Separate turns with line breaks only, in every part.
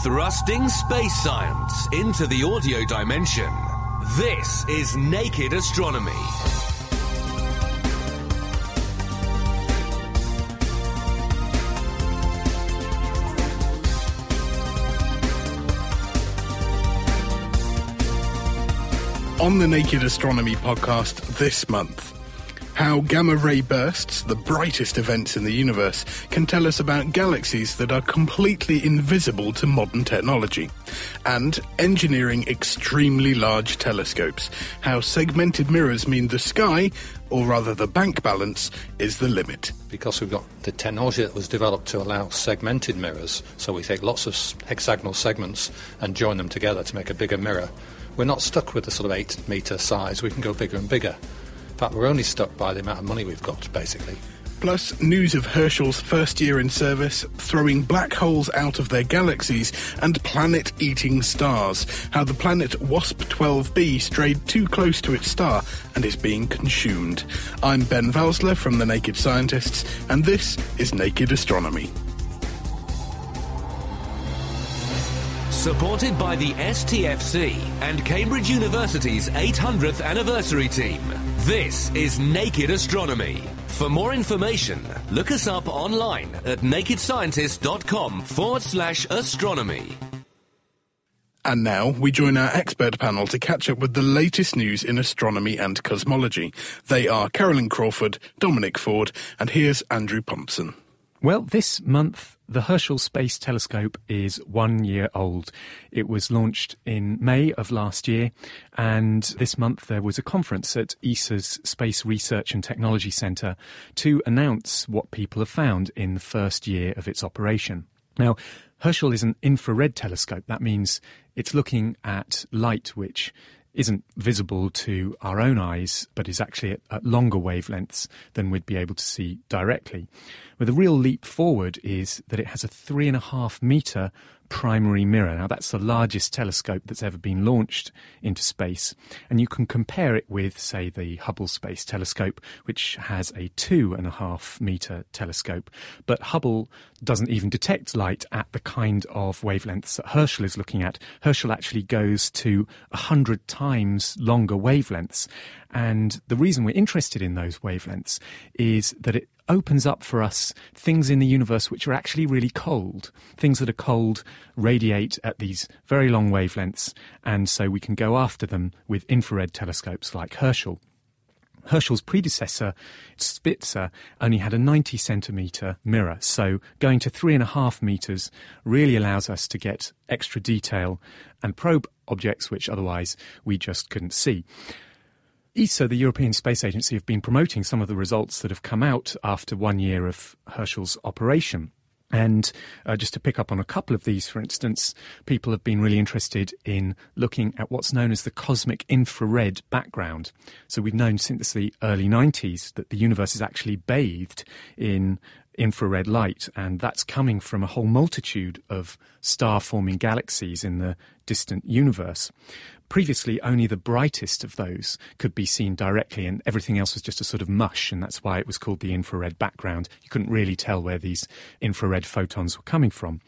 Thrusting space science into the audio dimension. This is Naked Astronomy.
On the Naked Astronomy podcast this month, how gamma ray bursts, the brightest events in the universe, can tell us about galaxies that are completely invisible to modern technology. And engineering extremely large telescopes, how segmented mirrors mean the sky, or rather the bank balance, is the limit.
Because we've got the technology that was developed to allow segmented mirrors, so we take lots of hexagonal segments and join them together to make a bigger mirror. We're not stuck with the sort of 8 metre size, we can go bigger and bigger. In fact, we're only stuck by the amount of money we've got, basically.
Plus, news of Herschel's first year in service, throwing black holes out of their galaxies, and planet eating stars. How the planet WASP 12b strayed too close to its star and is being consumed. I'm Ben Valsler from The Naked Scientists, and this is Naked Astronomy.
Supported by the STFC and Cambridge University's 800th anniversary team. This is Naked Astronomy. For more information, look us up online at nakedscientist.com forward slash astronomy.
And now we join our expert panel to catch up with the latest news in astronomy and cosmology. They are Carolyn Crawford, Dominic Ford, and here's Andrew Thompson.
Well, this month, the Herschel Space Telescope is one year old. It was launched in May of last year, and this month there was a conference at ESA's Space Research and Technology Centre to announce what people have found in the first year of its operation. Now, Herschel is an infrared telescope. That means it's looking at light which isn't visible to our own eyes, but is actually at, at, longer wavelengths than we'd be able to see directly. But the real leap forward is that it has a three and a half meter primary mirror. Now, that's the largest telescope that's ever been launched into space. And you can compare it with, say, the Hubble Space Telescope, which has a two and a half meter telescope. But Hubble doesn't even detect light at the kind of wavelengths that Herschel is looking at. Herschel actually goes to a hundred times longer wavelengths. And the reason we're interested in those wavelengths is that it opens up for us things in the universe which are actually really cold. Things that are cold radiate at these very long wavelengths, and so we can go after them with infrared telescopes like Herschel. Herschel's predecessor, Spitzer, only had a 90 centimetre mirror, so going to three and a half metres really allows us to get extra detail and probe objects which otherwise we just couldn't see. ESA, the European Space Agency, have been promoting some of the results that have come out after one year of Herschel's operation. And uh, just to pick up on a couple of these, for instance, people have been really interested in looking at what's known as the cosmic infrared background. So we've known since the early 90s that the universe is actually bathed in infrared light, and that's coming from a whole multitude of star forming galaxies in the distant universe. Previously, only the brightest of those could be seen directly, and everything else was just a sort of mush, and that's why it was called the infrared background. You couldn't really tell where these infrared photons were coming from.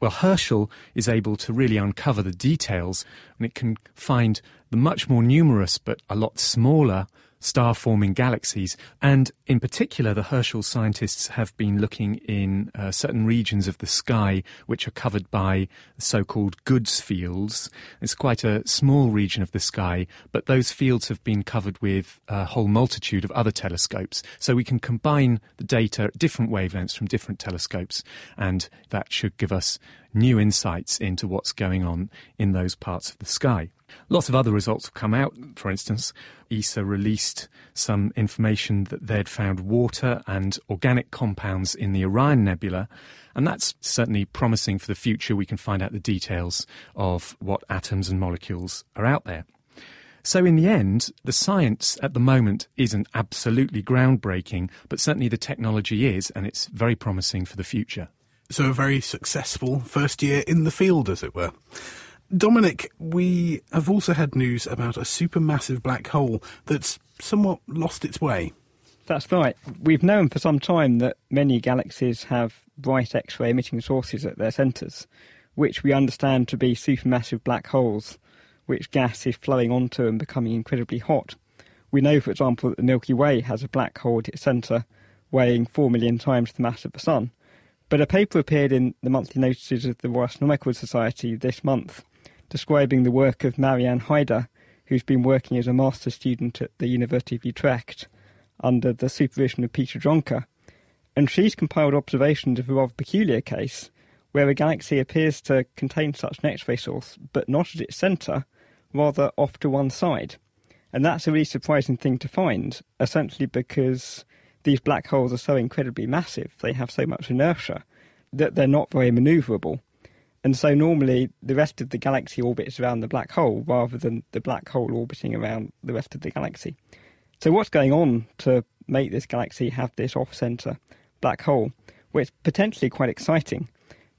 Well, Herschel is able to really uncover the details, and it can find the much more numerous but a lot smaller star forming galaxies. And in particular, the Herschel scientists have been looking in uh, certain regions of the sky which are covered by so called GOODS fields. It's quite a small region of the sky, but those fields have been covered with a whole multitude of other telescopes. So we can combine the data at different wavelengths from different telescopes, and that should give us new insights into what's going on in those parts of the sky. Lots of other results have come out. For instance, ESA released some information that they'd found water and organic compounds in the Orion Nebula, and that's certainly promising for the future. We can find out the details of what atoms and molecules are out there. So, in the end, the science at the moment isn't absolutely groundbreaking, but certainly the technology is, and it's very promising for the future.
So, a very successful first year in the field, as it were. Dominic, we have also had news about a supermassive black hole that's somewhat lost its way.
That's right. We've known for some time that many galaxies have bright X ray emitting sources at their centres. which we understand to be supermassive black holes, which gas is flowing onto and becoming incredibly hot. We know, for example, that the Milky Way has a black hole at its centre weighing 4 million times the mass of the Sun. But a paper appeared in the monthly notices of the Royal Astronomical Society this month describing the work of Marianne Heida, who's been working as a master's student at the University of Utrecht under the supervision of Peter Jonker. And she's compiled observations of a rather peculiar case where a galaxy appears to contain such an X ray source, but not at its centre, rather off to one side. And that's a really surprising thing to find, essentially because these black holes are so incredibly massive, they have so much inertia, that they're not very manoeuvrable. And so normally the rest of the galaxy orbits around the black hole rather than the black hole orbiting around the rest of the galaxy. So what's going on to make this galaxy have this off-centre black hole? Well, it's potentially quite exciting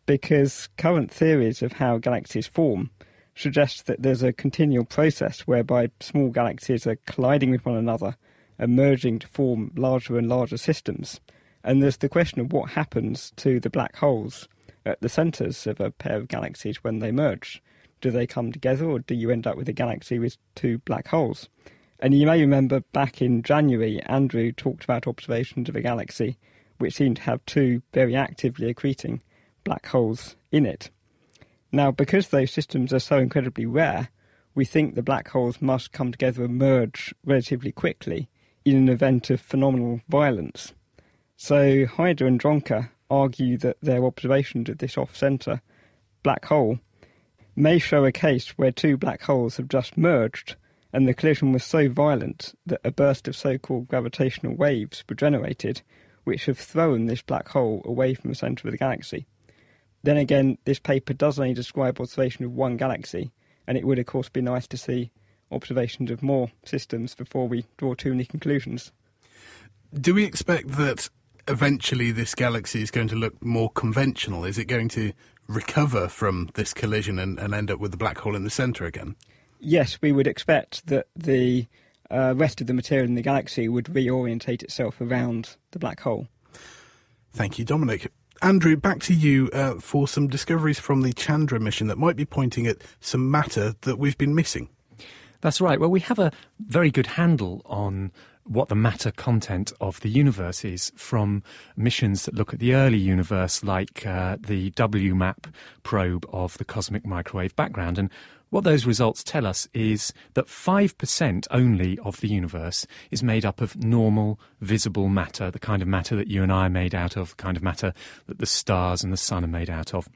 because current theories of how galaxies form suggest that there's a continual process whereby small galaxies are colliding with one another and merging to form larger and larger systems. And there's the question of what happens to the black holes at the centres of a pair of galaxies when they merge. Do they come together or do you end up with a galaxy with two black holes? And you may remember back in January, Andrew talked about observations of a galaxy which seemed to have two very actively accreting black holes in it. Now, because those systems are so incredibly rare, we think the black holes must come together and merge relatively quickly in an event of phenomenal violence. So Heida and Jonker argue that their observations of this off centre black hole may show a case where two black holes have just merged and the collision was so violent that a burst of so called gravitational waves were generated, which have thrown this black hole away from the centre of the galaxy. Then again, this paper does only describe observation of one galaxy, and it would, of course, be nice to see observations of more systems before we draw too many conclusions.
Do we expect that eventually this galaxy is going to look more conventional? Is it going to recover from this collision and, and end up with the black hole in the centre again?
Yes, we would expect that the uh, rest of the material in the galaxy would reorientate itself around the black hole.
Thank you, Dominic. Andrew, back to you uh, for some discoveries from the Chandra mission that might be pointing at some matter that we've been missing.
That's right. Well, we have a very good handle on what the matter content of the universe is from missions that look at the early universe, like uh, the WMAP probe of the cosmic microwave background. And what those results tell us is that 5% only of the universe is made up of normal, visible matter, the kind of matter that you and I are made out of, the kind of matter that the stars and the sun are made out of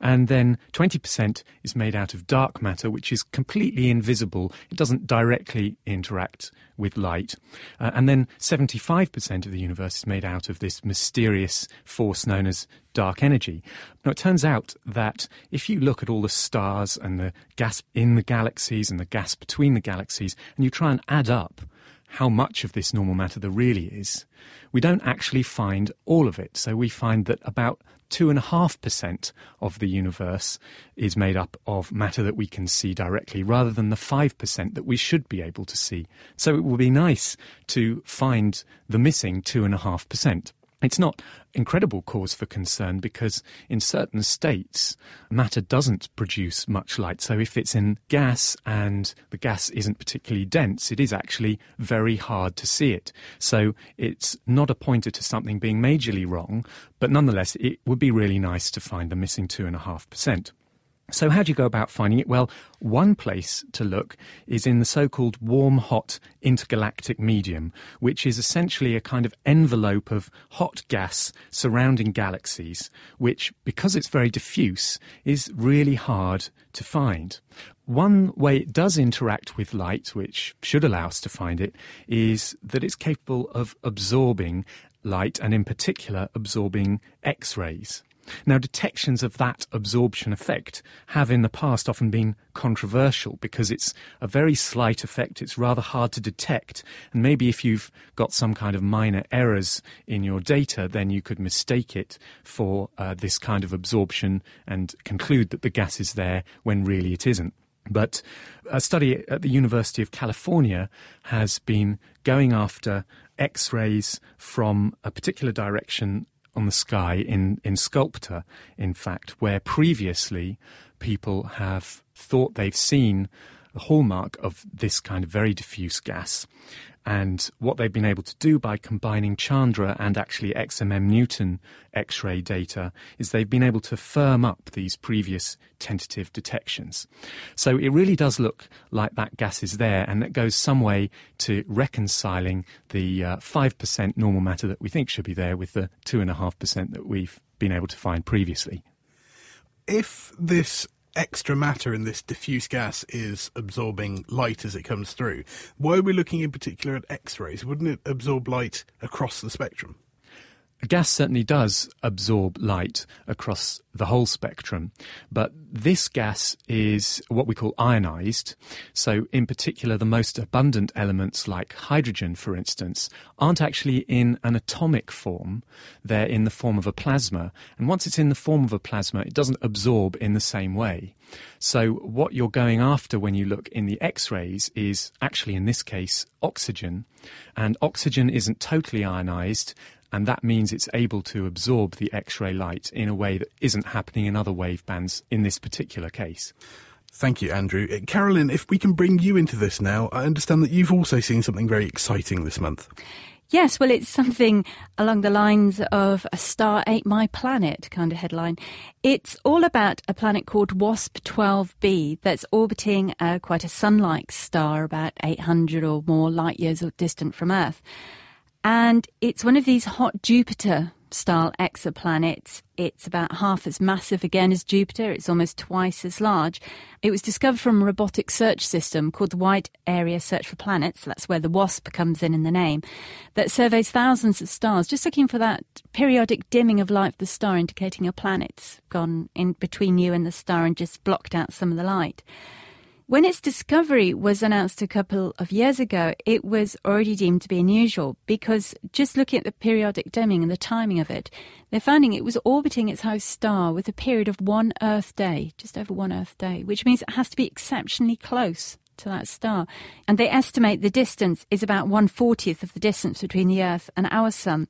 and then 20% is made out of dark matter, which is completely invisible. It doesn't directly interact with light. Uh, and then 75% of the universe is made out of this mysterious force known as dark energy. Now, it turns out that if you look at all the stars and the gas in the galaxies and the gas between the galaxies, and you try and add up how much of this normal matter there really is, we don't actually find all of it. So we find that about 2.5% of the universe is made up of matter that we can see directly rather than the 5% that we should be able to see. So it would be nice to find the missing 2.5%. It's not incredible cause for concern because in certain states, matter doesn't produce much light. So if it's in gas and the gas isn't particularly dense, it is actually very hard to see it. So it's not a pointer to something being majorly wrong, but nonetheless, it would be really nice to find the missing 2.5%. So, how do you go about finding it? Well, one place to look is in the so called warm hot intergalactic medium, which is essentially a kind of envelope of hot gas surrounding galaxies, which, because it's very diffuse, is really hard to find. One way it does interact with light, which should allow us to find it, is that it's capable of absorbing light and, in particular, absorbing X rays. Now, detections of that absorption effect have in the past often been controversial because it's a very slight effect. It's rather hard to detect. And maybe if you've got some kind of minor errors in your data, then you could mistake it for uh, this kind of absorption and conclude that the gas is there when really it isn't. But a study at the University of California has been going after X rays from a particular direction on the sky in, in Sculptor, in fact, where previously people have thought they've seen the hallmark of this kind of very diffuse gas. And what they've been able to do by combining Chandra and actually XMM Newton X ray data is they've been able to firm up these previous tentative detections. So it really does look like that gas is there, and that goes some way to reconciling the uh, 5% normal matter that we think should be there with the 2.5% that we've been able to find previously.
If this extra matter in this diffuse gas is absorbing light as it comes through. Were we looking in particular at X rays? Wouldn't it absorb light across the spectrum?
Gas certainly does absorb light across the whole spectrum, but this gas is what we call ionized. So, in particular, the most abundant elements, like hydrogen, for instance, aren't actually in an atomic form. They're in the form of a plasma. And once it's in the form of a plasma, it doesn't absorb in the same way. So, what you're going after when you look in the X rays is actually, in this case, oxygen. And oxygen isn't totally ionized, and that means it's able to absorb the X ray light in a way that isn't happening in other wave bands in this particular case.
Thank you, Andrew. Uh, Carolyn, if we can bring you into this now, I understand that you've also seen something very exciting this month.
Yes, well, it's something along the lines of a star ate my planet kind of headline. It's all about a planet called WASP 12b that's orbiting uh, quite a sun like star about 800 or more light years distant from Earth. And it's one of these hot Jupiter style exoplanets. It's about half as massive again as Jupiter. It's almost twice as large. It was discovered from a robotic search system called the Wide Area Search for Planets. That's where the WASP comes in in the name. That surveys thousands of stars, just looking for that periodic dimming of light of the star, indicating a planet's gone in between you and the star and just blocked out some of the light. When its discovery was announced a couple of years ago, it was already deemed to be unusual because just looking at the periodic dimming and the timing of it, they're finding it was orbiting its host star with a period of one Earth day, just over one Earth day, which means it has to be exceptionally close to that star. And they estimate the distance is about one fortieth of the distance between the Earth and our Sun.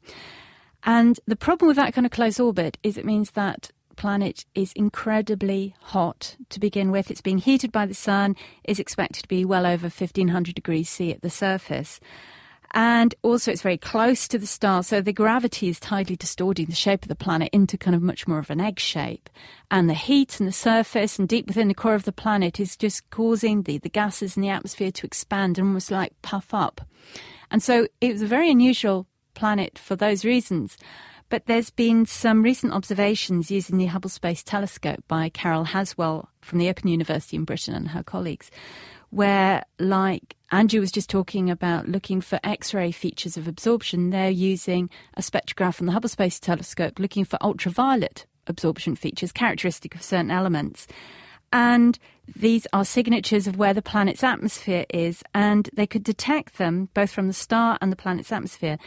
And the problem with that kind of close orbit is it means that planet is incredibly hot to begin with. It's being heated by the sun, is expected to be well over 1500 degrees C at the surface. And also, it's very close to the star, so the gravity is tightly distorting the shape of the planet into kind of much more of an egg shape. And the heat and the surface and deep within the core of the planet is just causing the, the gases in the atmosphere to expand and almost like puff up. And so it was a very unusual planet for those reasons. But there's been some recent observations using the Hubble Space Telescope by Carol Haswell from the Open University in Britain and her colleagues, where, like Andrew was just talking about looking for X ray features of absorption, they're using a spectrograph from the Hubble Space Telescope looking for ultraviolet absorption features characteristic of certain elements. And these are signatures of where the planet's atmosphere is, and they could detect them both from the star and the planet's atmosphere.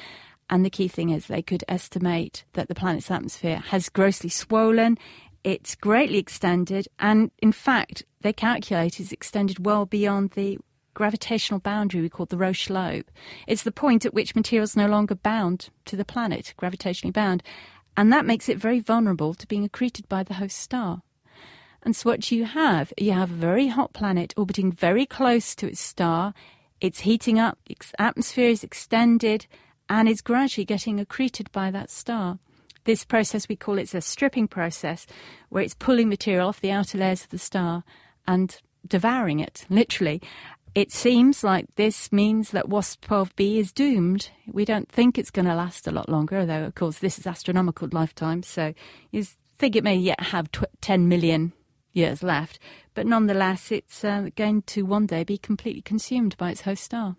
And the key thing is they could estimate that the planet's atmosphere has grossly swollen, it's greatly extended, and in fact, they calculate it's extended well beyond the gravitational boundary we call the Roche lobe. It's the point at which material is no longer bound to the planet, gravitationally bound, and that makes it very vulnerable to being accreted by the host star. And so, what you have, you have a very hot planet orbiting very close to its star. It's heating up, its atmosphere is extended, and is gradually getting accreted by that star. This process, we call it's a stripping process, where it's pulling material off the outer layers of the star and devouring it, literally. It seems like this means that WASP 12b is doomed. We don't think it's going to last a lot longer, though, of course, this is astronomical lifetime, so you think it may yet have tw- 10 million years left. But nonetheless, it's uh, going to one day be completely consumed by its host star.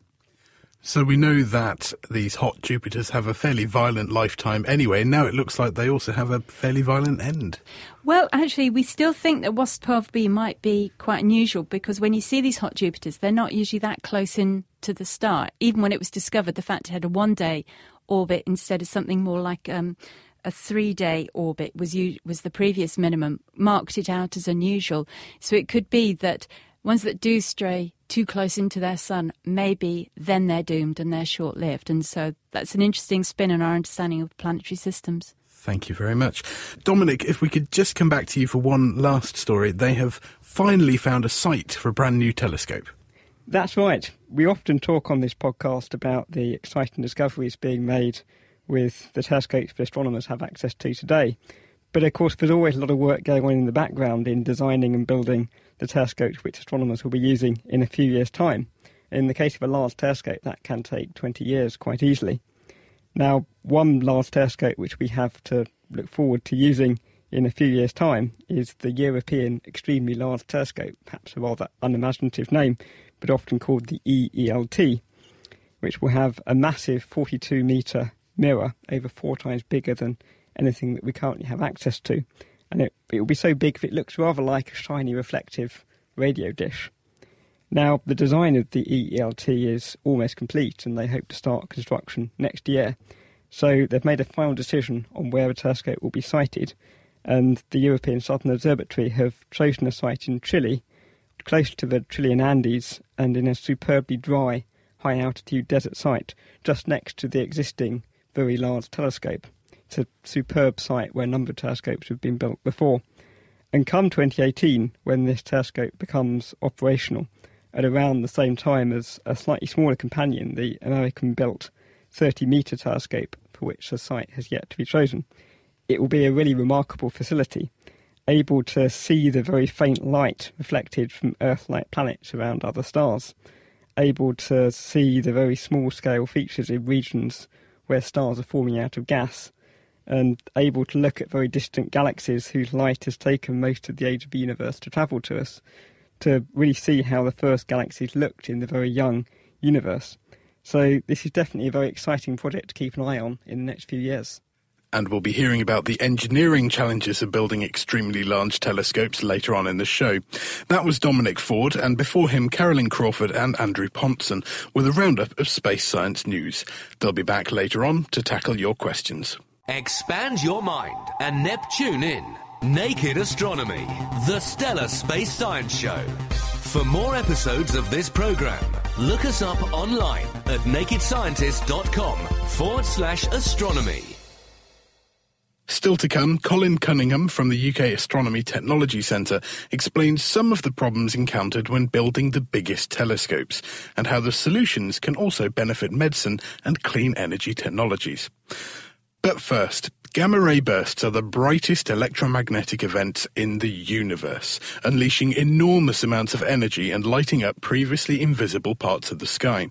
So we know that these hot Jupiters have a fairly violent lifetime anyway, and now it looks like they also have a fairly violent end.
Well, actually, we still think that WASP 12b might be quite unusual because when you see these hot Jupiters, they're not usually that close in to the star. Even when it was discovered, the fact it had a one day orbit instead of something more like um, a three day orbit was, was the previous minimum, marked it out as unusual. So it could be that ones that do stray too close into their sun, maybe then they're doomed and they're short lived. And so that's an interesting spin in our understanding of planetary systems.
Thank you very much. Dominic, if we could just come back to you for one last story. They have finally found a site for a brand new telescope.
That's right. We often talk on this podcast about the exciting discoveries being made with the telescopes that astronomers have access to today. But of course, there's always a lot of work going on in the background in designing and building the telescopes which astronomers will be using in a few years' time. In the case of a large telescope, that can take 20 years quite easily. Now, one large telescope which we have to look forward to using in a few years' time is the European Extremely Large Telescope, perhaps a rather unimaginative name, but often called the EELT, which will have a massive 42 metre mirror, over four times bigger than anything that we currently have access to. And it, it will be so big that it looks rather like a shiny reflective radio dish. Now, the design of the EELT is almost complete, and they hope to start construction next year. So they've made a final decision on where the telescope will be sited, and the European Southern Observatory have chosen a site in Chile, close to the Chilean Andes, and in a superbly dry, high altitude desert site just next to the existing very large telescope. It's a superb site where number telescopes have been built before. And come 2018, when this telescope becomes operational, at around the same time as a slightly smaller companion, the American built 30 metre telescope, for which the site has yet to be chosen. It will be a really remarkable facility, able to see the very faint light reflected from Earth like planets around other stars, able to see the very small scale features in regions where stars are forming out of gas, and able to look at very distant galaxies whose light has taken most of the age of the universe to travel to us to really see how the first galaxies looked in the very young universe. So this is definitely a very exciting project to keep an eye on in the next few years.
And we'll be hearing about the engineering challenges of building extremely large telescopes later on in the show. That was Dominic Ford, and before him, Carolyn Crawford and Andrew Pontzen with a roundup of space science news. They'll be back later on to tackle your questions.
Expand your mind and Neptune in. Naked Astronomy, the Stellar Space Science Show. For more episodes of this program, look us up online at nakedscientist.com forward slash astronomy.
Still to come, Colin Cunningham from the UK Astronomy Technology Centre explains some of the problems encountered when building the biggest telescopes and how the solutions can also benefit medicine and clean energy technologies. But first, Gamma ray bursts are the brightest electromagnetic events in the universe, unleashing enormous amounts of energy and lighting up previously invisible parts of the sky.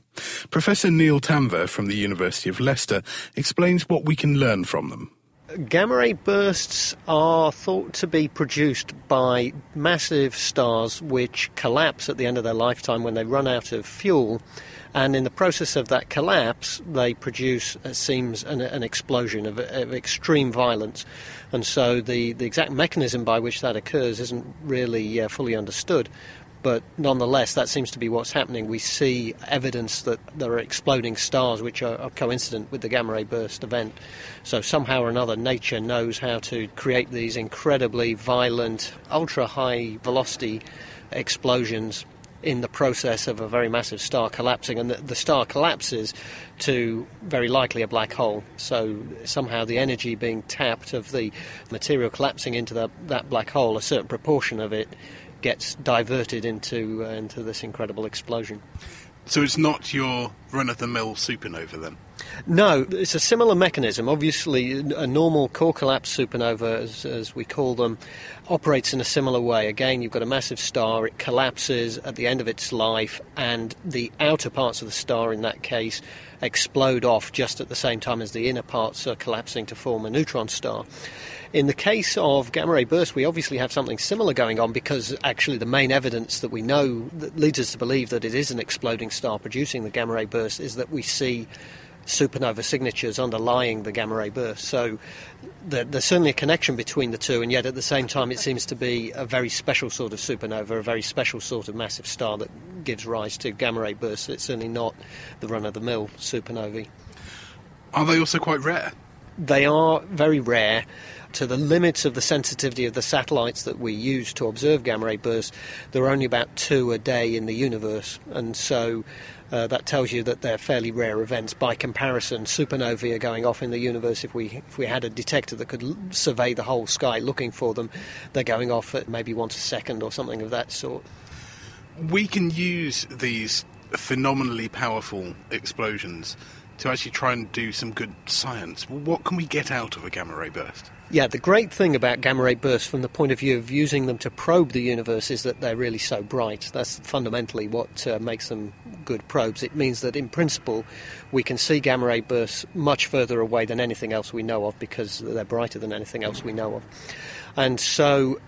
Professor Nial Tanvir from the University of Leicester explains what we can learn from them.
Gamma ray bursts are thought to be produced by massive stars which collapse at the end of their lifetime when they run out of fuel and in the process of that collapse, they produce, it seems, an, an explosion of, of, extreme violence. And so the, the exact mechanism by which that occurs isn't really uh, fully understood. But nonetheless, that seems to be what's happening. We see evidence that there are exploding stars which are, are coincident with the gamma ray burst event. So, somehow or another, nature knows how to create these incredibly violent, ultra high velocity explosions in the process of a very massive star collapsing, and the, the, star collapses to very likely a black hole. So somehow the energy being tapped of the material collapsing into the, that black hole, a certain proportion of it gets diverted into uh, into this incredible explosion.
So it's not your run-of-the-mill supernova then.
No, it's a similar mechanism. Obviously, a normal core collapse supernova, as, as, we call them, operates in a similar way. Again, you've got a massive star, it collapses at the end of its life, and the outer parts of the star, in that case, explode off just at the same time as the inner parts are collapsing to form a neutron star. In the case of gamma ray burst, we obviously have something similar going on because actually the main evidence that we know that leads us to believe that it is an exploding star producing the gamma ray burst is that we see supernova signatures underlying the gamma ray burst. So there's certainly a connection between the two, and yet at the same time, it seems to be a very special sort of supernova, a very special sort of massive star that gives rise to gamma ray bursts. It's certainly not the run of the mill supernovae.
Are they also quite rare?
They are very rare. To the limits of the sensitivity of the satellites that we use to observe gamma ray bursts, there are only about two a day in the universe, and so uh, that tells you that they're fairly rare events. By comparison, supernovae are going off in the universe. If we if we had a detector that could l- survey the whole sky looking for them, they're going off at maybe once a second or something of that sort.
We can use these phenomenally powerful explosions to actually try and do some good science. What can we get out of a gamma ray burst?
Yeah, the great thing about gamma ray bursts from the point of view of using them to probe the universe is that they're really so bright. That's fundamentally what uh, makes them good probes. It means that in principle we can see gamma ray bursts much further away than anything else we know of because they're brighter than anything else we know of. And so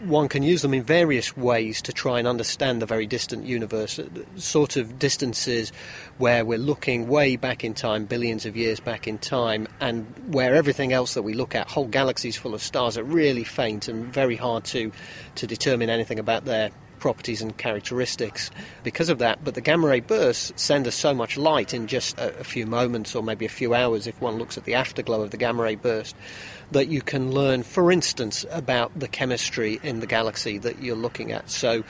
one can use them in various ways to try and understand the very distant universe, uh, sort of distances where we're looking way back in time, billions of years back in time, and where everything else that we look at, whole galaxies full of stars, are really faint and very hard to, to determine anything about their properties and characteristics because of that. But the gamma ray bursts send us so much light in just a, a few moments or maybe a few hours if one looks at the afterglow of the gamma ray burst that you can learn, for instance, about the chemistry in the galaxy that you're looking at. So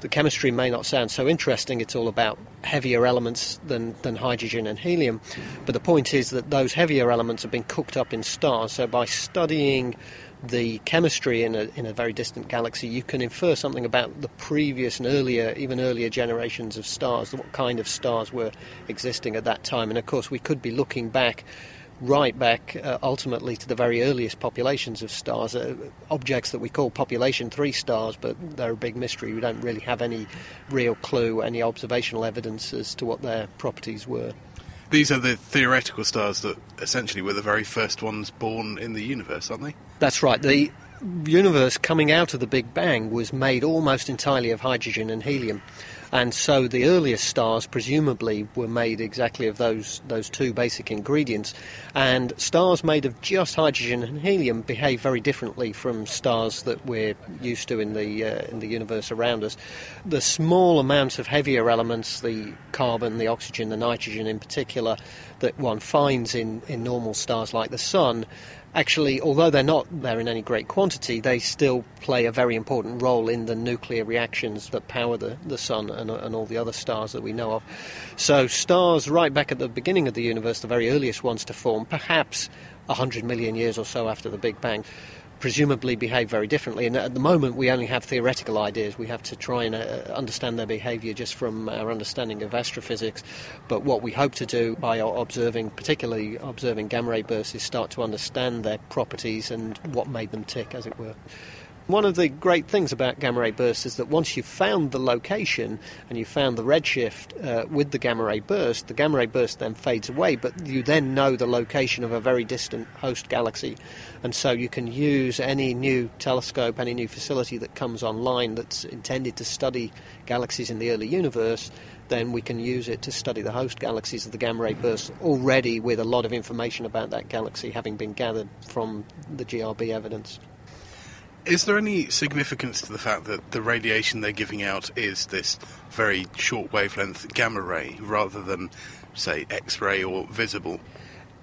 the chemistry may not sound so interesting, it's all about heavier elements than, than hydrogen and helium. But the point is that those heavier elements have been cooked up in stars. So by studying the chemistry in a, in a very distant galaxy, you can infer something about the previous and earlier, even earlier generations of stars, what kind of stars were existing at that time. And of course, we could be looking back right back uh, ultimately to the very earliest populations of stars, uh, objects that we call population three stars, but they're a big mystery. We don't really have any real clue, any observational evidence as to what their properties were.
These are the theoretical stars that essentially were the very first ones born in the universe, aren't they?
That's right. The universe coming out of the Big Bang was made almost entirely of hydrogen and helium. And so the earliest stars presumably were made exactly of those, those two basic ingredients. And stars made of just hydrogen and helium behave very differently from stars that we're used to in the, uh, in the universe around us. The small amounts of heavier elements, the carbon, the oxygen, the nitrogen in particular, that one finds in, in normal stars like the Sun, actually, although they're not there in any great quantity, they still play a very important role in the nuclear reactions that power the, the sun and, uh, and all the other stars that we know of. So, stars right back at the beginning of the universe, the very earliest ones to form, perhaps 100 million years or so after the Big Bang, presumably behave very differently. And at the moment, we only have theoretical ideas. We have to try and uh, understand their behaviour just from our understanding of astrophysics. But what we hope to do by observing, particularly observing gamma ray bursts, is start to understand their properties and what made them tick, as it were. One of the great things about gamma ray bursts is that once you've found the location and you've found the redshift uh, with the gamma ray burst, the gamma ray burst then fades away, but you then know the location of a very distant host galaxy. And so you can use any new telescope, any new facility that comes online that's intended to study galaxies in the early universe then we can use it to study the host galaxies of the gamma ray burst already with a lot of information about that galaxy having been gathered from the GRB evidence.
Is there any significance to the fact that the radiation they're giving out is this very short wavelength gamma ray rather than, say, X ray or visible?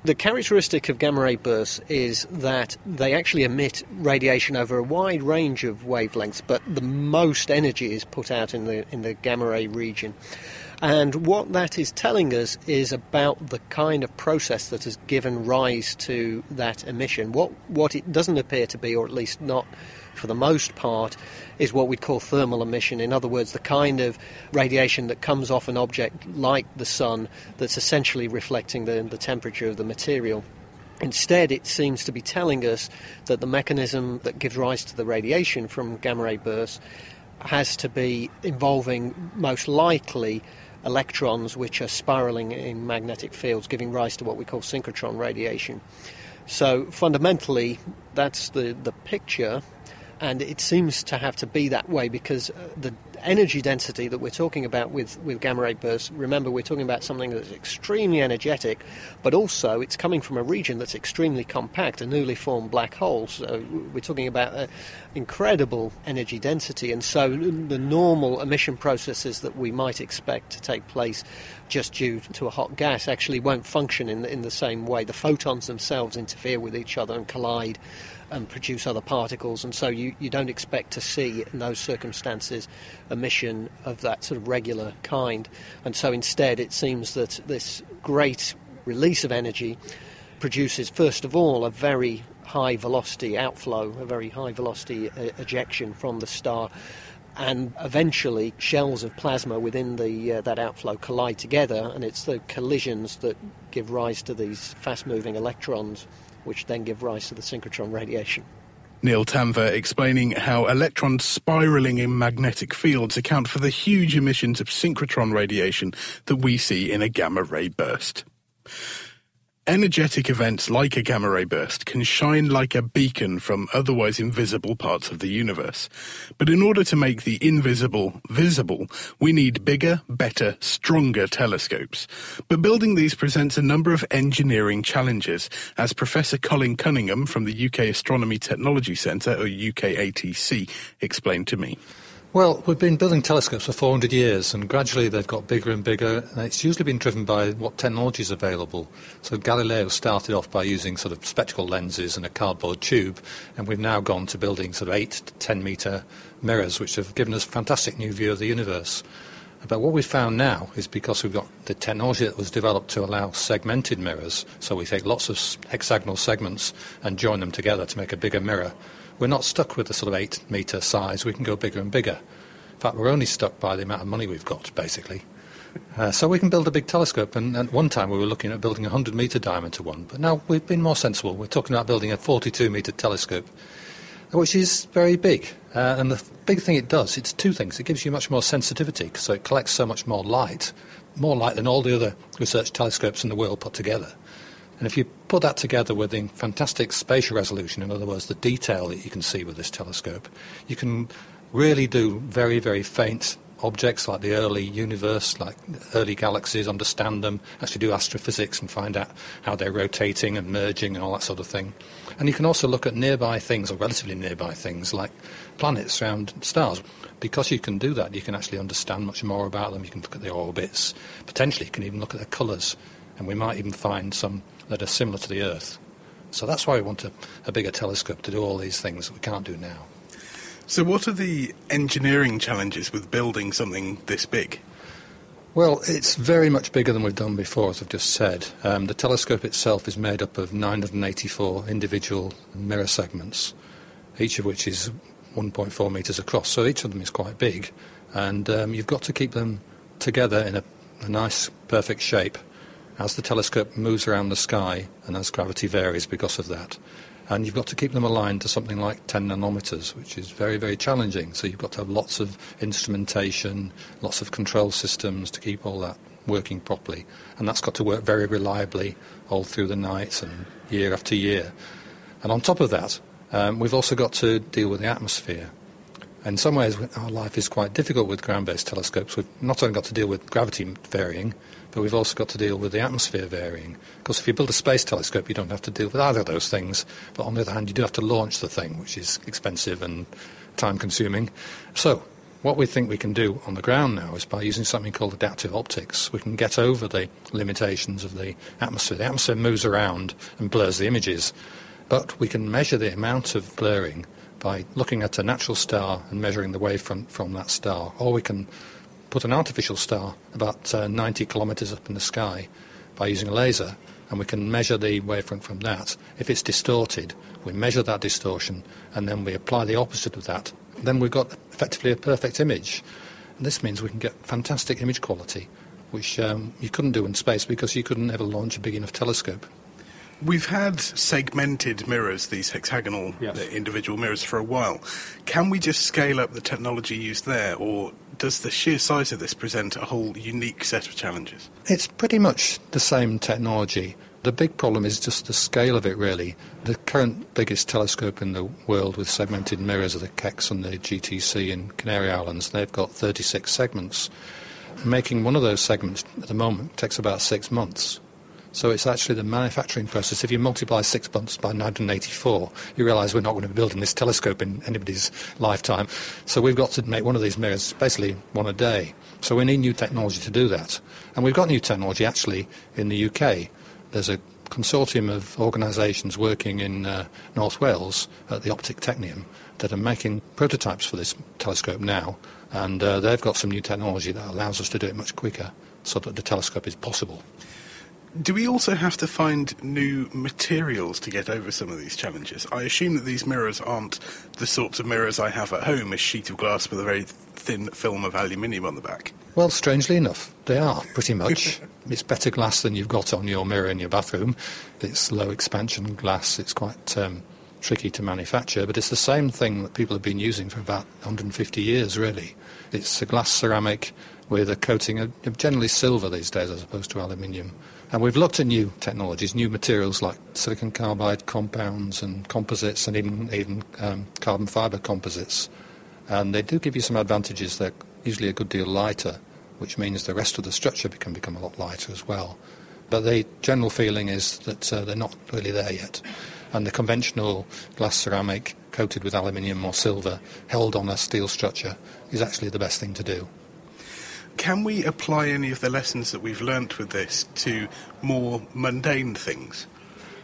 The characteristic of gamma ray bursts is that they actually emit radiation over a wide range of wavelengths, but the most energy is put out in the in the gamma ray region. And what that is telling us is about the kind of process that has given rise to that emission. What, what it doesn't appear to be, or at least not for the most part, is what we'd call thermal emission. In other words, the kind of radiation that comes off an object like the sun that's essentially reflecting the, the temperature of the material. Instead, it seems to be telling us that the mechanism that gives rise to the radiation from gamma ray bursts has to be involving most likely electrons which are spiraling in magnetic fields, giving rise to what we call synchrotron radiation. So fundamentally, that's the, the picture, and it seems to have to be that way because uh, the energy density that we're talking about with, with gamma ray bursts, remember we're talking about something that's extremely energetic, but also it's coming from a region that's extremely compact, a newly formed black hole. So we're talking about uh, incredible energy density, and so the normal emission processes that we might expect to take place just due to a hot gas actually won't function in the, in the same way. The photons themselves interfere with each other and collide and produce other particles, and so you, you don't expect to see in those circumstances emission of that sort of regular kind. And so instead, it seems that this great release of energy produces, first of all, a very high velocity outflow, a very high velocity uh, ejection from the star and eventually shells of plasma within the uh, that outflow collide together, and it's the collisions that give rise to these fast-moving electrons, which then give rise to the synchrotron radiation.
Nial Tanvir explaining how electrons spiraling in magnetic fields account for the huge emissions of synchrotron radiation that we see in a gamma ray burst. Energetic events like a gamma ray burst can shine like a beacon from otherwise invisible parts of the universe. But in order to make the invisible visible, we need bigger, better, stronger telescopes. But building these presents a number of engineering challenges, as Professor Colin Cunningham from the UK Astronomy Technology Centre, or UKATC, explained to me.
Well, we've been building telescopes for 400 years, and gradually they've got bigger and bigger. And it's usually been driven by what technology is available. So Galileo started off by using sort of spectacle lenses and a cardboard tube, and we've now gone to building sort of 8 to 10 metre mirrors, which have given us a fantastic new view of the universe. But what we've found now is because we've got the technology that was developed to allow segmented mirrors, so we take lots of hexagonal segments and join them together to make a bigger mirror we're not stuck with the sort of eight metre size. We can go bigger and bigger. In fact, we're only stuck by the amount of money we've got, basically. Uh, so we can build a big telescope, and at one time we were looking at building a 100 metre diameter one, but now we've been more sensible. We're talking about building a 42 metre telescope, which is very big. Uh, and the big thing it does, it's two things. It gives you much more sensitivity, so it collects so much more light, more light than all the other research telescopes in the world put together. And if you put that together with the fantastic spatial resolution, in other words, the detail that you can see with this telescope, you can really do very, very faint objects like the early universe, like early galaxies, understand them, actually do astrophysics and find out how they're rotating and merging and all that sort of thing. And you can also look at nearby things, or relatively nearby things, like planets around stars. Because you can do that, you can actually understand much more about them. You can look at their orbits. Potentially, you can even look at their colours. And we might even find some that are similar to the Earth. So that's why we want a, a bigger telescope to do all these things that we can't do now.
So, what are the engineering challenges with building something this big?
Well, it's very much bigger than we've done before, as I've just said. Um, the telescope itself is made up of 984 individual mirror segments, each of which is 1.4 metres across. So each of them is quite big, and um, you've got to keep them together in a, a nice, perfect shape as the telescope moves around the sky and as gravity varies because of that. And you've got to keep them aligned to something like 10 nanometers, which is very, very challenging. So you've got to have lots of instrumentation, lots of control systems to keep all that working properly. And that's got to work very reliably all through the night and year after year. And on top of that, um, we've also got to deal with the atmosphere. In some ways, our life is quite difficult with ground based telescopes. We've not only got to deal with gravity varying, but we've also got to deal with the atmosphere varying. Because if you build a space telescope, you don't have to deal with either of those things. But on the other hand, you do have to launch the thing, which is expensive and time consuming. So, what we think we can do on the ground now is by using something called adaptive optics, we can get over the limitations of the atmosphere. The atmosphere moves around and blurs the images, but we can measure the amount of blurring by looking at a natural star and measuring the wavefront from that star. Or we can put an artificial star about uh, 90 kilometres up in the sky by using a laser, and we can measure the wavefront from that. If it's distorted, we measure that distortion, and then we apply the opposite of that. Then we've got effectively a perfect image. And this means we can get fantastic image quality, which um, you couldn't do in space because you couldn't ever launch a big enough telescope.
We've had segmented mirrors, these hexagonal yes. Uh, individual mirrors, for a while. Can we just scale up the technology used there, or does the sheer size of this present a whole unique set of challenges?
It's pretty much the same technology. The big problem is just the scale of it, really. The current biggest telescope in the world with segmented mirrors are the Keck and the GTC in Canary Islands. They've got 36 segments. Making one of those segments at the moment takes about six months. So it's actually the manufacturing process. If you multiply six months by 984, you realise we're not going to be building this telescope in anybody's lifetime. So we've got to make one of these mirrors basically one a day. So we need new technology to do that. And we've got new technology actually in the UK. There's a consortium of organisations working in uh, North Wales at the Optic Technium that are making prototypes for this telescope now, and uh, they've got some new technology that allows us to do it much quicker so that the telescope is possible.
Do we also have to find new materials to get over some of these challenges? I assume that these mirrors aren't the sorts of mirrors I have at home, a sheet of glass with a very thin film of aluminium on the back.
Well, strangely enough, they are pretty much. it's better glass than you've got on your mirror in your bathroom. It's low expansion glass. It's quite um, tricky to manufacture, but it's the same thing that people have been using for about 150 years, really. It's a glass ceramic with a coating of generally silver these days as opposed to aluminium. And we've looked at new technologies, new materials like silicon carbide compounds and composites and even, even um, carbon fibre composites. And they do give you some advantages. They're usually a good deal lighter, which means the rest of the structure can become a lot lighter as well. But the general feeling is that uh, they're not really there yet. And the conventional glass ceramic coated with aluminium or silver held on a steel structure is actually the best thing to do.
Can we apply any of the lessons that we've learnt with this to more mundane things?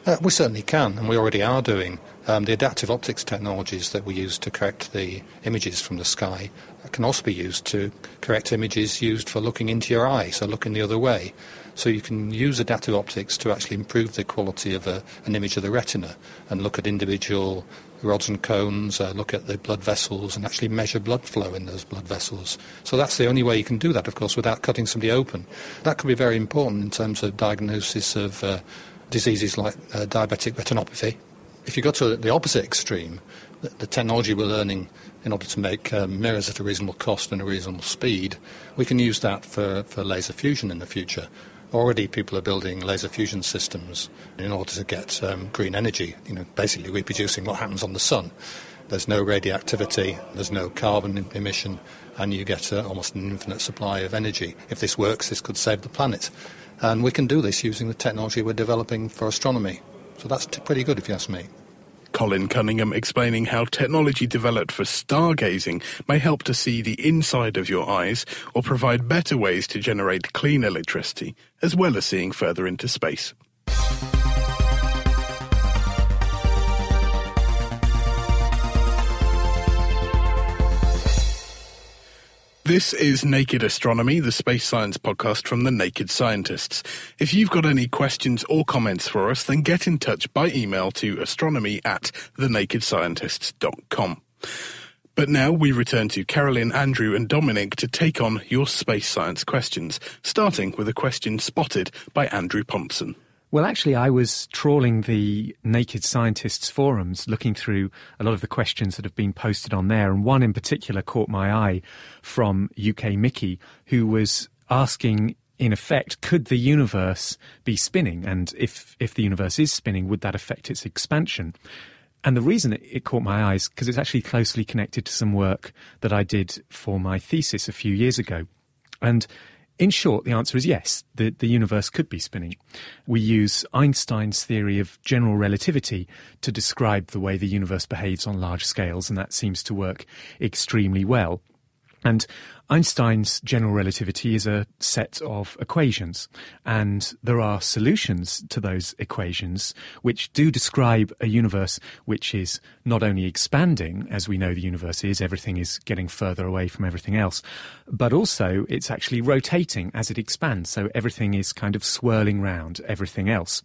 Uh, we certainly can, and we already are doing. Um, the adaptive optics technologies that we use to correct the images from the sky can also be used to correct images used for looking into your eye, so looking the other way. So you can use adaptive optics to actually improve the quality of a, an image of the retina and look at individual rods and cones, uh, look at the blood vessels, and actually measure blood flow in those blood vessels. So that's the only way you can do that, of course, without cutting somebody open. That could be very important in terms of diagnosis of uh, diseases like uh, diabetic retinopathy. If you go to the opposite extreme, the, technology we're learning in order to make um, mirrors at a reasonable cost and a reasonable speed, we can use that for, for laser fusion in the future. Already, people are building laser fusion systems in order to get um, green energy, you know, basically reproducing what happens on the sun. There's no radioactivity, there's no carbon emission, and you get uh, almost an infinite supply of energy. If this works, this could save the planet. And we can do this using the technology we're developing for astronomy. So that's t- pretty good, if you ask me.
Colin Cunningham explaining how technology developed for stargazing may help to see the inside of your eyes or provide better ways to generate clean electricity, as well as seeing further into space. This is Naked Astronomy, the space science podcast from the Naked Scientists. If you've got any questions or comments for us, then get in touch by email to astronomy at thenakedscientists.com. But now we return to Carolyn, Andrew, and Dominic to take on your space science questions, starting with a question spotted by Andrew Pontzen.
Well, actually, I was trawling the Naked Scientists forums, looking through a lot of the questions that have been posted on there, and one in particular caught my eye from UK Mickey, who was asking in effect, could the universe be spinning? And if, if the universe is spinning, would that affect its expansion? And the reason it, it caught my eyes, because it's actually closely connected to some work that I did for my thesis a few years ago. And in short, the answer is yes, the, the universe could be spinning. We use Einstein's theory of general relativity to describe the way the universe behaves on large scales, and that seems to work extremely well. And Einstein's general relativity is a set of equations, and there are solutions to those equations which do describe a universe which is not only expanding, as we know the universe is, everything is getting further away from everything else, but also it's actually rotating as it expands, so everything is kind of swirling round everything else.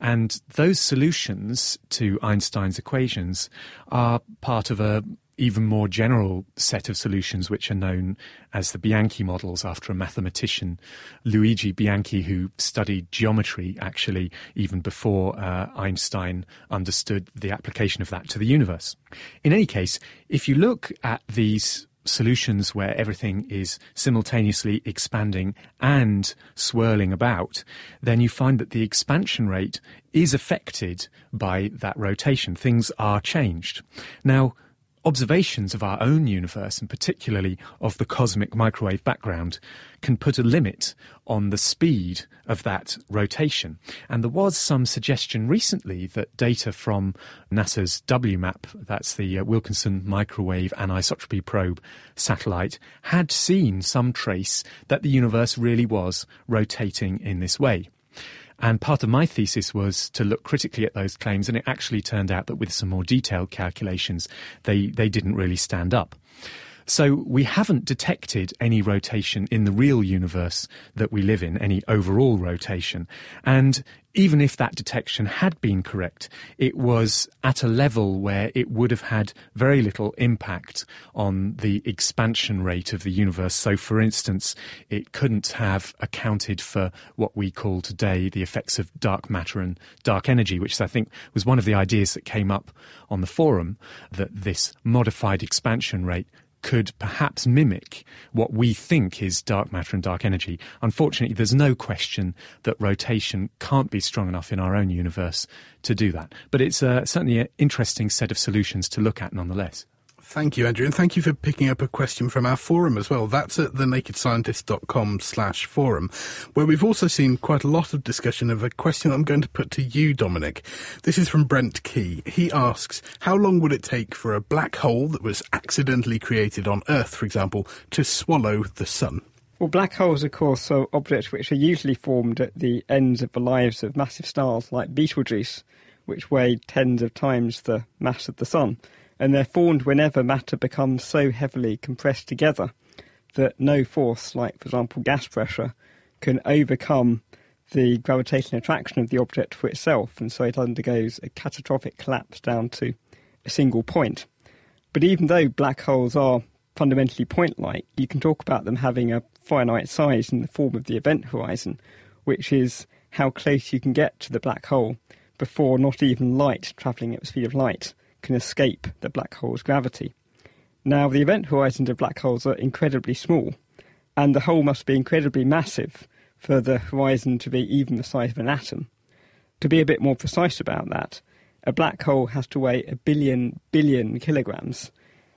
And those solutions to Einstein's equations are part of a even more general set of solutions, which are known as the Bianchi models after a mathematician, Luigi Bianchi, who studied geometry actually even before uh, Einstein understood the application of that to the universe. In any case, if you look at these solutions where everything is simultaneously expanding and swirling about, then you find that the expansion rate is affected by that rotation. Things are changed. Now, observations of our own universe, and particularly of the cosmic microwave background, can put a limit on the speed of that rotation. And there was some suggestion recently that data from NASA's WMAP, that's the uh, Wilkinson Microwave Anisotropy Probe satellite, had seen some trace that the universe really was rotating in this way. And part of my thesis was to look critically at those claims, and it actually turned out that with some more detailed calculations, they, they didn't really stand up. So we haven't detected any rotation in the real universe that we live in, any overall rotation. And even if that detection had been correct, it was at a level where it would have had very little impact on the expansion rate of the universe. So, for instance, it couldn't have accounted for what we call today the effects of dark matter and dark energy, which I think was one of the ideas that came up on the forum that this modified expansion rate could perhaps mimic what we think is dark matter and dark energy. Unfortunately, there's no question that rotation can't be strong enough in our own universe to do that. But it's uh, certainly an interesting set of solutions to look at nonetheless.
Thank you, Andrew, and thank you for picking up a question from our forum as well. That's at thenakedscientist.com slash forum, where we've also seen quite a lot of discussion of a question I'm going to put to you, Dominic. This is from Brent Key. He asks, how long would it take for a black hole that was accidentally created on Earth, for example, to swallow the sun?
Well, black holes, of course, are objects which are usually formed at the ends of the lives of massive stars like Betelgeuse, which weigh tens of times the mass of the Sun and they're formed whenever matter becomes so heavily compressed together that no force, like for example gas pressure, can overcome the gravitational attraction of the object for itself, and so it undergoes a catastrophic collapse down to a single point. But even though black holes are fundamentally point like, you can talk about them having a finite size in the form of the event horizon, which is how close you can get to the black hole before not even light travelling at the speed of light can escape the black hole's gravity. Now, the event horizons of black holes are incredibly small, and the hole must be incredibly massive for the horizon to be even the size of an atom. To be a bit more precise about that, a black hole has to weigh a billion billion kilograms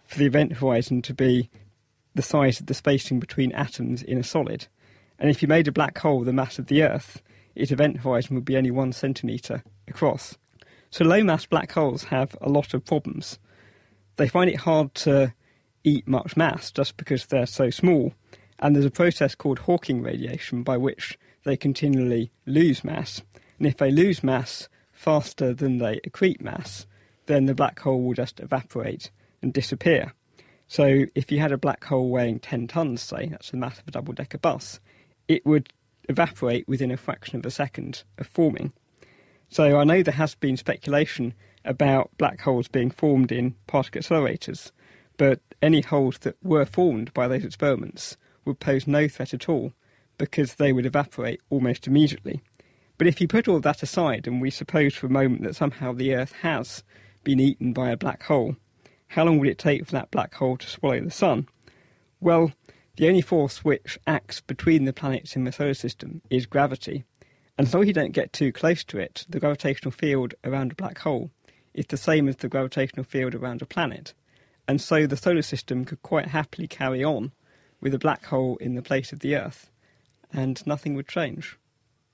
for the event horizon to be the size of the spacing between atoms in a solid. And if you made a black hole the mass of the Earth, its event horizon would be only one centimetre across. So low mass black holes have a lot of problems. They find it hard to eat much mass just because they're so small, and there's a process called Hawking radiation by which they continually lose mass. And if they lose mass faster than they accrete mass, then the black hole will just evaporate and disappear. So if you had a black hole weighing 10 tons, say, that's the mass of a double decker bus, it would evaporate within a fraction of a second of forming. So I know there has been speculation about black holes being formed in particle accelerators, but any holes that were formed by those experiments would pose no threat at all because they would evaporate almost immediately. But if you put all that aside and we suppose for a moment that somehow the Earth has been eaten by a black hole, how long would it take for that black hole to swallow the Sun? Well, the only force which acts between the planets in the solar system is gravity, and as long as you don't get too close to it, the gravitational field around a black hole is the same as the gravitational field around a planet. And so the solar system could quite happily carry on with a black hole in the place of the Earth, and nothing would change.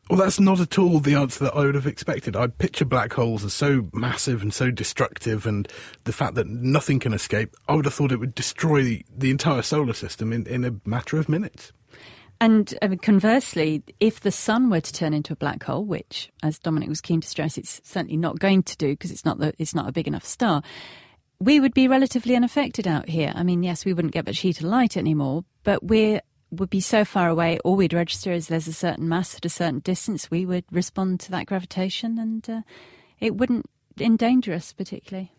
Well, that's not at all the answer that I would have expected. I picture black holes as so massive and so destructive, and the fact that nothing can escape, I would have thought it would destroy the, the entire solar system in, in a matter of minutes.
And I mean, conversely, if the sun were to turn into a black hole, which, as Dominic was keen to stress, it's certainly not going to do because it's not the, it's not a big enough star, we would be relatively unaffected out here. I mean, yes, we wouldn't get much heat and light anymore, but we would be so far away. All we'd register is there's a certain mass at a certain distance. We would respond to that gravitation, and uh, it wouldn't endanger us particularly.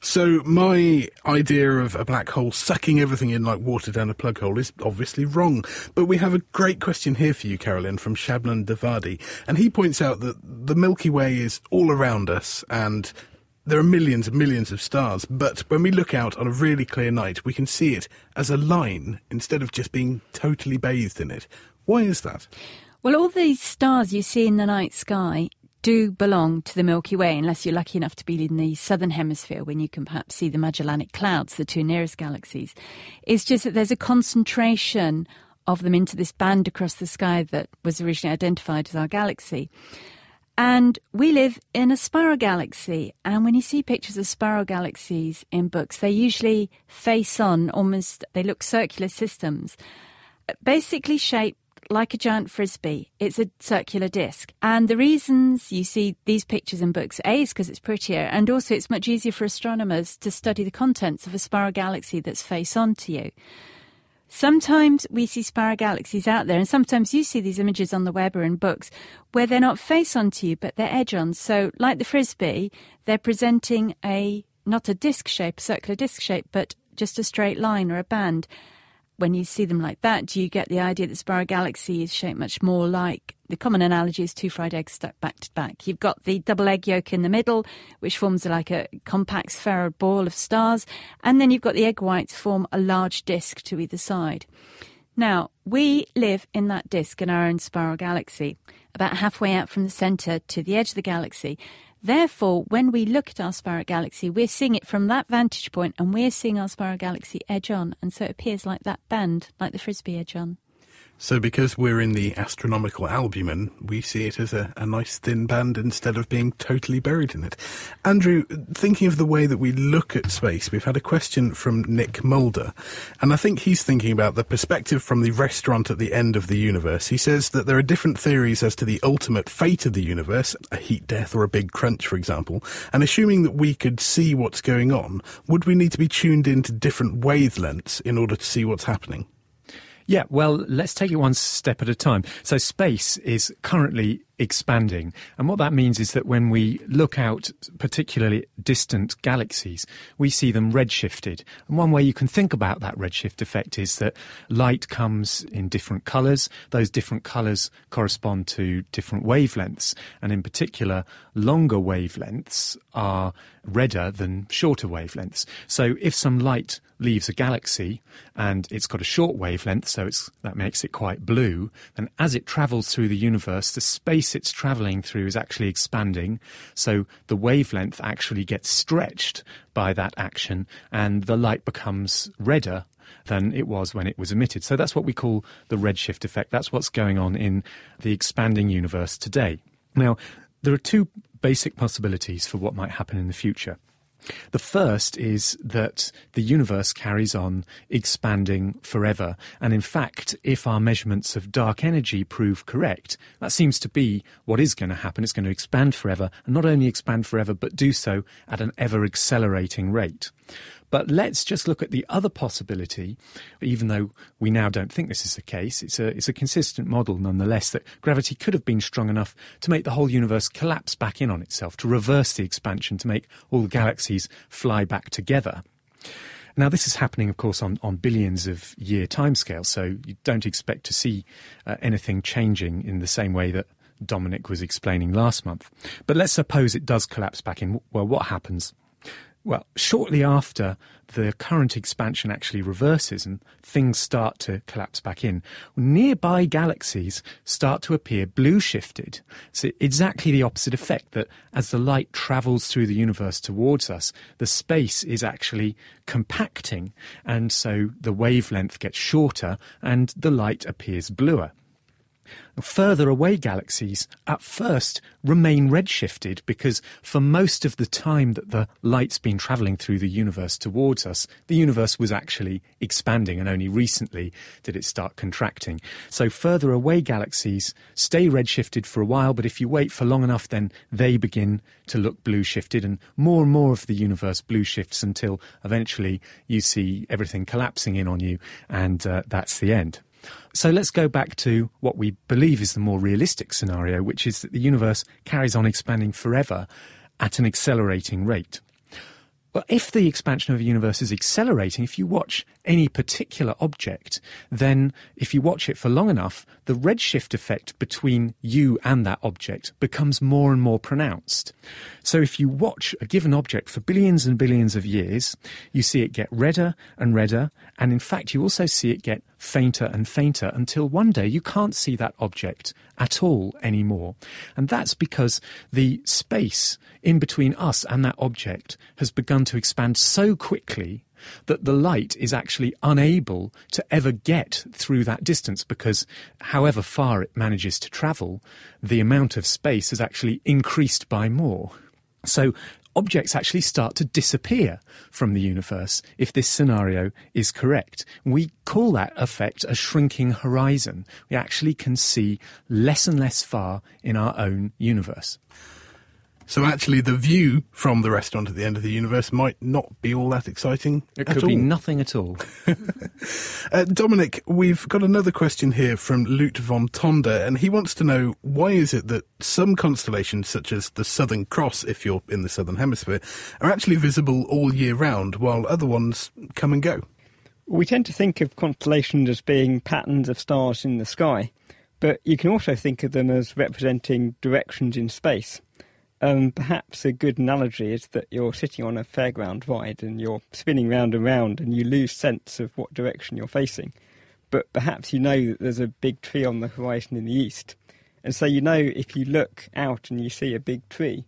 So my idea of a black hole sucking everything in like water down a plug hole is obviously wrong. But we have a great question here for you, Carolyn, from Shabnan Davadi. And he points out that the Milky Way is all around us and there are millions and millions of stars, but when we look out on a really clear night, we can see it as a line instead of just being totally bathed in it. Why is that?
Well, all these stars you see in the night sky do belong to the Milky Way, unless you're lucky enough to be in the southern hemisphere when you can perhaps see the Magellanic Clouds, the two nearest galaxies. It's just that there's a concentration of them into this band across the sky that was originally identified as our galaxy. And we live in a spiral galaxy. And when you see pictures of spiral galaxies in books, they usually face on almost, they look circular systems, basically shaped like a giant frisbee. It's a circular disc. And the reasons you see these pictures in books, A, is because it's prettier, and also it's much easier for astronomers to study the contents of a spiral galaxy that's face on to you. Sometimes we see spiral galaxies out there, and sometimes you see these images on the web or in books where they're not face on to you, but they're edge on. So, like the frisbee, they're presenting a not a disc shape, circular disc shape, but just a straight line or a band when you see them like that, do you get the idea that spiral galaxy is shaped much more like the common analogy is two fried eggs stuck back to back. You've got the double egg yolk in the middle, which forms like a compact spheroid ball of stars, and then you've got the egg whites form a large disk to either side. Now, we live in that disk in our own spiral galaxy, about halfway out from the centre to the edge of the galaxy. Therefore, when we look at our spiral galaxy, we're seeing it from that vantage point and we're seeing our spiral galaxy edge on. And so it appears like that band, like the frisbee edge on.
So, because we're in the astronomical albumen, we see it as a, a, nice thin band instead of being totally buried in it. Andrew, thinking of the way that we look at space, we've had a question from Nick Mulder, and I think he's thinking about the perspective from the restaurant at the end of the universe. He says that there are different theories as to the ultimate fate of the universe, a heat death or a big crunch, for example, and assuming that we could see what's going on, would we need to be tuned into different wavelengths in order to see what's happening?
Yeah, well, let's take it one step at a time. So, space is currently expanding. And what that means is that when we look out particularly distant galaxies, we see them redshifted. And one way you can think about that redshift effect is that light comes in different colours. Those different colours correspond to different wavelengths. And in particular, longer wavelengths are redder than shorter wavelengths. So if some light leaves a galaxy and it's got a short wavelength, so that makes it quite blue, then as it travels through the universe, the space space it's traveling through is actually expanding. So the wavelength actually gets stretched by that action and the light becomes redder than it was when it was emitted. So that's what we call the redshift effect. That's what's going on in the expanding universe today. Now, there are two basic possibilities for what might happen in the future. The first is that the universe carries on expanding forever. And in fact, if our measurements of dark energy prove correct, that seems to be what is going to happen. It's going to expand forever, and not only expand forever, but do so at an ever accelerating rate. But let's just look at the other possibility, even though we now don't think this is the case. It's a, it's a consistent model nonetheless that gravity could have been strong enough to make the whole universe collapse back in on itself, to reverse the expansion, to make all the galaxies fly back together. Now, this is happening, of course, on, on billions of year timescale, so you don't expect to see uh, anything changing in the same way that Dominic was explaining last month. But let's suppose it does collapse back in. Well, what happens? Well, shortly after the current expansion actually reverses and things start to collapse back in, nearby galaxies start to appear blue shifted. So exactly the opposite effect that as the light travels through the universe towards us, the space is actually compacting and so the wavelength gets shorter and the light appears bluer. Further away galaxies at first remain redshifted because for most of the time that the light's been travelling through the universe towards us, the universe was actually expanding and only recently did it start contracting. So further away galaxies stay redshifted for a while, but if you wait for long enough, then they begin to look blue shifted and more and more of the universe blue shifts until eventually you see everything collapsing in on you and uh, that's the end. So let's go back to what we believe is the more realistic scenario, which is that the universe carries on expanding forever at an accelerating rate. Well, if the expansion of a universe is accelerating, if you watch any particular object, then if you watch it for long enough, the redshift effect between you and that object becomes more and more pronounced. So if you watch a given object for billions and billions of years, you see it get redder and redder, and in fact, you also see it get fainter and fainter until one day you can't see that object at all anymore. And that's because the space in between us and that object has begun to expand so quickly that the light is actually unable to ever get through that distance because however far it manages to travel, the amount of space has actually increased by more. So objects actually start to disappear from the universe if this scenario is correct. We call that effect a shrinking horizon. We actually can see less and less far in our own universe.
So actually, the view from the restaurant at the end of the universe might not be all that exciting.
It
at
could
all.
be nothing at all.
Uh, Dominic, we've got another question here from Lute von Tonder, and he wants to know why is it that some constellations, such as the Southern Cross, if you're in the Southern Hemisphere, are actually visible all year round, while other ones come and go?
We tend to think of constellations as being patterns of stars in the sky, but you can also think of them as representing directions in space. Um, perhaps a good analogy is that you're sitting on a fairground ride and you're spinning round and round and you lose sense of what direction you're facing. But perhaps you know that there's a big tree on the horizon in the east. And so you know if you look out and you see a big tree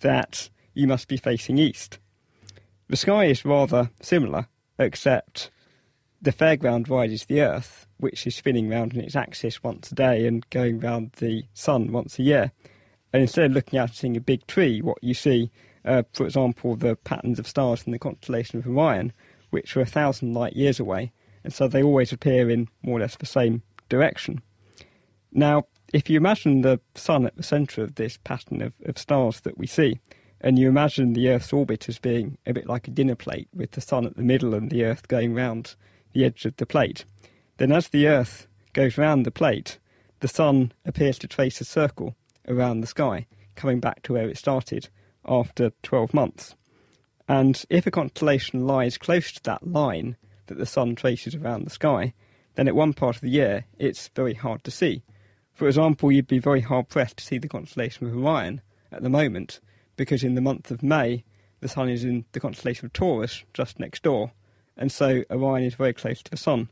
that you must be facing east. The sky is rather similar, except the fairground ride is the Earth, which is spinning round on its axis once a day and going round the sun once a year. And instead of looking out and seeing a big tree, what you see, uh, for example, the patterns of stars in the constellation of Orion, which are a thousand light years away, and so they always appear in more or less the same direction. Now, if you imagine the sun at the centre of this pattern of, of stars that we see, and you imagine the Earth's orbit as being a bit like a dinner plate with the sun at the middle and the Earth going round the edge of the plate, then as the Earth goes round the plate, the sun appears to trace a circle around the sky, coming back to where it started after 12 months. And if a constellation lies close to that line that the sun traces around the sky, then at one part of the year it's very hard to see. For example, you'd be very hard pressed to see the constellation of Orion at the moment, because in the month of May the sun is in the constellation of Taurus just next door, and so Orion is very close to the sun.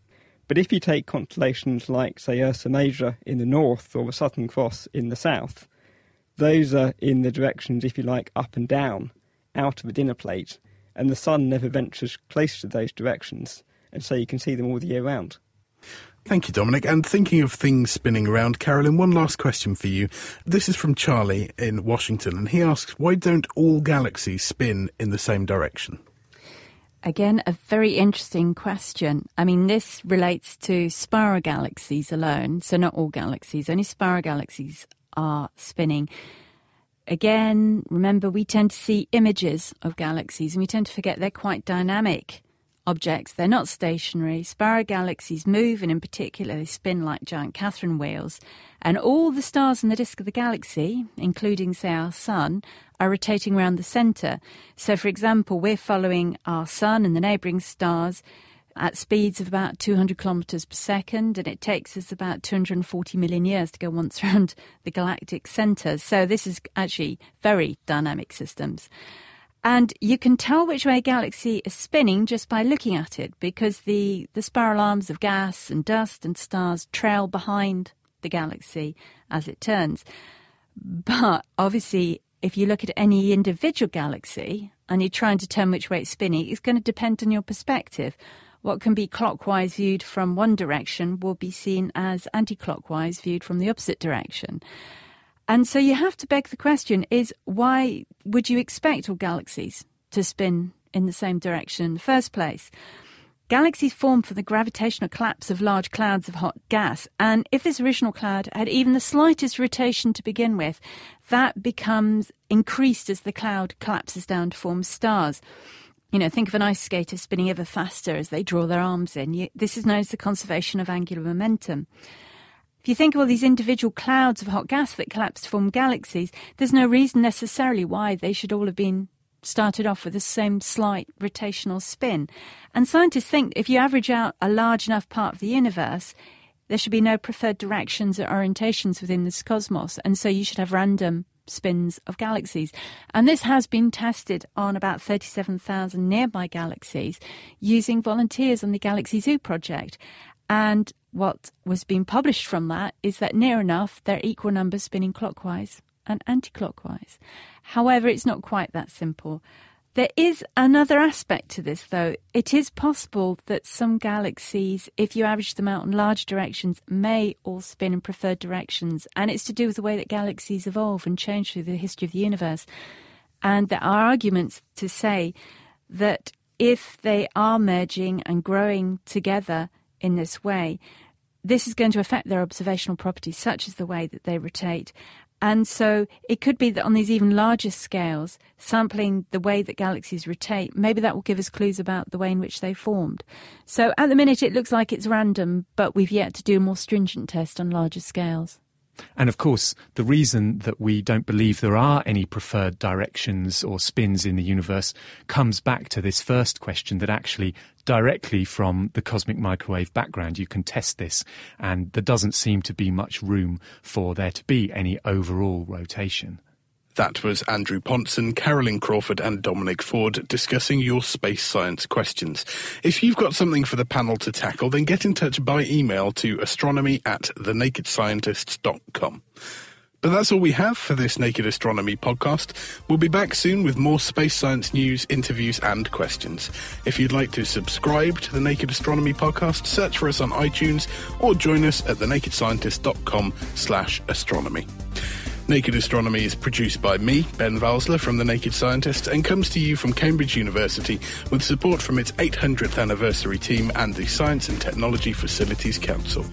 But if you take constellations like, say, Ursa Major in the north or the Southern Cross in the south, those are in the directions, if you like, up and down, out of the dinner plate, and the sun never ventures close to those directions, and so you can see them all the year round.
Thank you, Dominic. And thinking of things spinning around, Carolyn, one last question for you. This is from Charlie in Washington, and he asks, why don't all galaxies spin in the same direction?
Again, a very interesting question. I mean, this relates to spiral galaxies alone, so not all galaxies. Only spiral galaxies are spinning. Again, remember, we tend to see images of galaxies and we tend to forget they're quite dynamic objects. They're not stationary. Spiral galaxies move, and in particular, they spin like giant Catherine wheels. And all the stars in the disk of the galaxy, including, say, our Sun, are rotating around the centre. So, for example, we're following our Sun and the neighbouring stars at speeds of about 200 kilometres per second, and it takes us about 240 million years to go once around the galactic centre. So, this is actually very dynamic systems. And you can tell which way a galaxy is spinning just by looking at it because the, the spiral arms of gas and dust and stars trail behind the galaxy as it turns. But obviously, if you look at any individual galaxy and you try and determine which way it's spinning, it's going to depend on your perspective. What can be clockwise viewed from one direction will be seen as anti clockwise viewed from the opposite direction. And so you have to beg the question is why would you expect all galaxies to spin in the same direction in the first place? Galaxies form from the gravitational collapse of large clouds of hot gas, and if this original cloud had even the slightest rotation to begin with, that becomes increased as the cloud collapses down to form stars. You know, think of an ice skater spinning ever faster as they draw their arms in. This is known as the conservation of angular momentum. If you think of all these individual clouds of hot gas that collapse to form galaxies, there's no reason necessarily why they should all have been started off with the same slight rotational spin. And scientists think if you average out a large enough part of the universe, there should be no preferred directions or orientations within this cosmos, and so you should have random spins of galaxies. And this has been tested on about 37,000 nearby galaxies using volunteers on the Galaxy Zoo project. And what was being published from that is that near enough, they're equal numbers spinning clockwise and anti clockwise. However, it's not quite that simple. There is another aspect to this, though. It is possible that some galaxies, if you average them out in large directions, may all spin in preferred directions. And it's to do with the way that galaxies evolve and change through the history of the universe. And there are arguments to say that if they are merging and growing together in this way, this is going to affect their observational properties, such as the way that they rotate, and so it could be that on these even larger scales, sampling the way that galaxies rotate, maybe that will give us clues about the way in which they formed. So at the minute, it looks like it's random, but we've yet to do a more stringent test on larger scales.
And of course, the reason that we don't believe there are any preferred directions or spins in the universe comes back to this first question that actually directly from the cosmic microwave background you can test this and there doesn't seem to be much room for there to be any overall rotation.
That was Andrew Pontzen, Carolyn Crawford, and Dominic Ford discussing your space science questions. If you've got something for the panel to tackle, then get in touch by email to astronomy at thenakedscientists.com. But that's all we have for this Naked Astronomy podcast. We'll be back soon with more space science news, interviews, and questions. If you'd like to subscribe to the Naked Astronomy podcast, search for us on iTunes or join us at thenakedscientist.com slash astronomy. Naked Astronomy is produced by me, Ben Valsler from The Naked Scientist, and comes to you from Cambridge University with support from its 800th anniversary team and the Science and Technology Facilities Council.